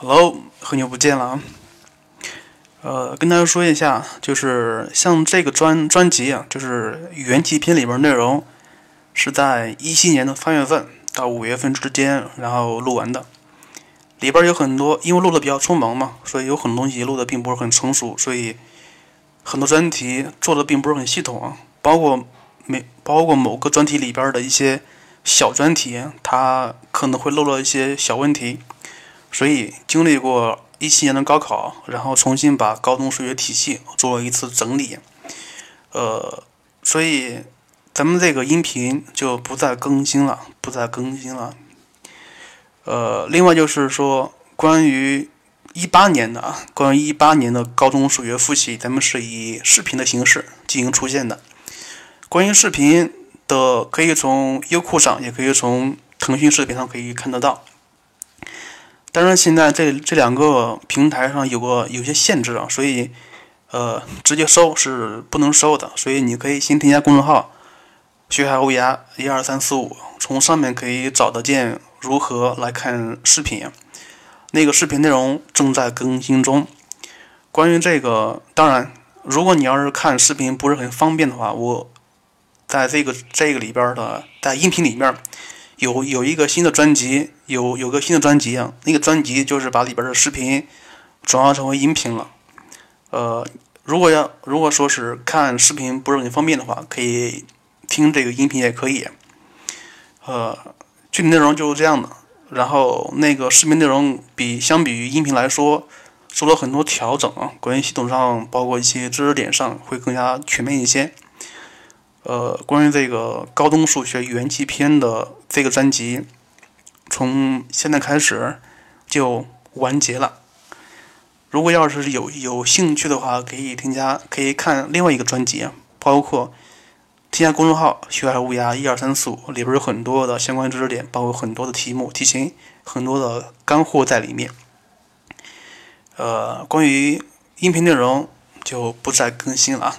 Hello，很久不见了啊。呃，跟大家说一下，就是像这个专专辑啊，就是原题片里边内容是在一七年的三月份到五月份之间，然后录完的。里边有很多，因为录的比较匆忙嘛，所以有很多东西录的并不是很成熟，所以很多专题做的并不是很系统啊，包括每包括某个专题里边的一些小专题，它可能会漏了一些小问题。所以经历过一七年的高考，然后重新把高中数学体系做了一次整理，呃，所以咱们这个音频就不再更新了，不再更新了。呃，另外就是说，关于一八年的啊，关于一八年的高中数学复习，咱们是以视频的形式进行出现的。关于视频的，可以从优酷上，也可以从腾讯视频上可以看得到。当然，现在这这两个平台上有个有些限制啊，所以，呃，直接搜是不能搜的。所以你可以先添加公众号“学海无涯一二三四五”，从上面可以找得见如何来看视频。那个视频内容正在更新中。关于这个，当然，如果你要是看视频不是很方便的话，我在这个这个里边的在音频里面。有有一个新的专辑，有有个新的专辑啊，那个专辑就是把里边的视频转化成为音频了。呃，如果要如果说是看视频不是很方便的话，可以听这个音频也可以。呃，具体内容就是这样的。然后那个视频内容比相比于音频来说，做了很多调整啊，关于系统上，包括一些知识点上会更加全面一些。呃，关于这个高中数学元气篇的这个专辑，从现在开始就完结了。如果要是有有兴趣的话，可以添加，可以看另外一个专辑，包括添加公众号“学海无涯一二三四五”，里边有很多的相关知识点，包括很多的题目、题型，很多的干货在里面。呃，关于音频内容就不再更新了啊。